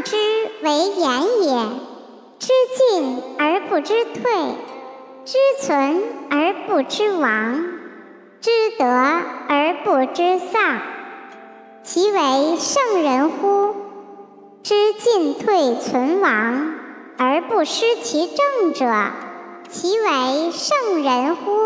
之为言也知进而不知退知存而不知亡知得而不知丧其为圣人乎知进退存亡而不失其正者其为圣人乎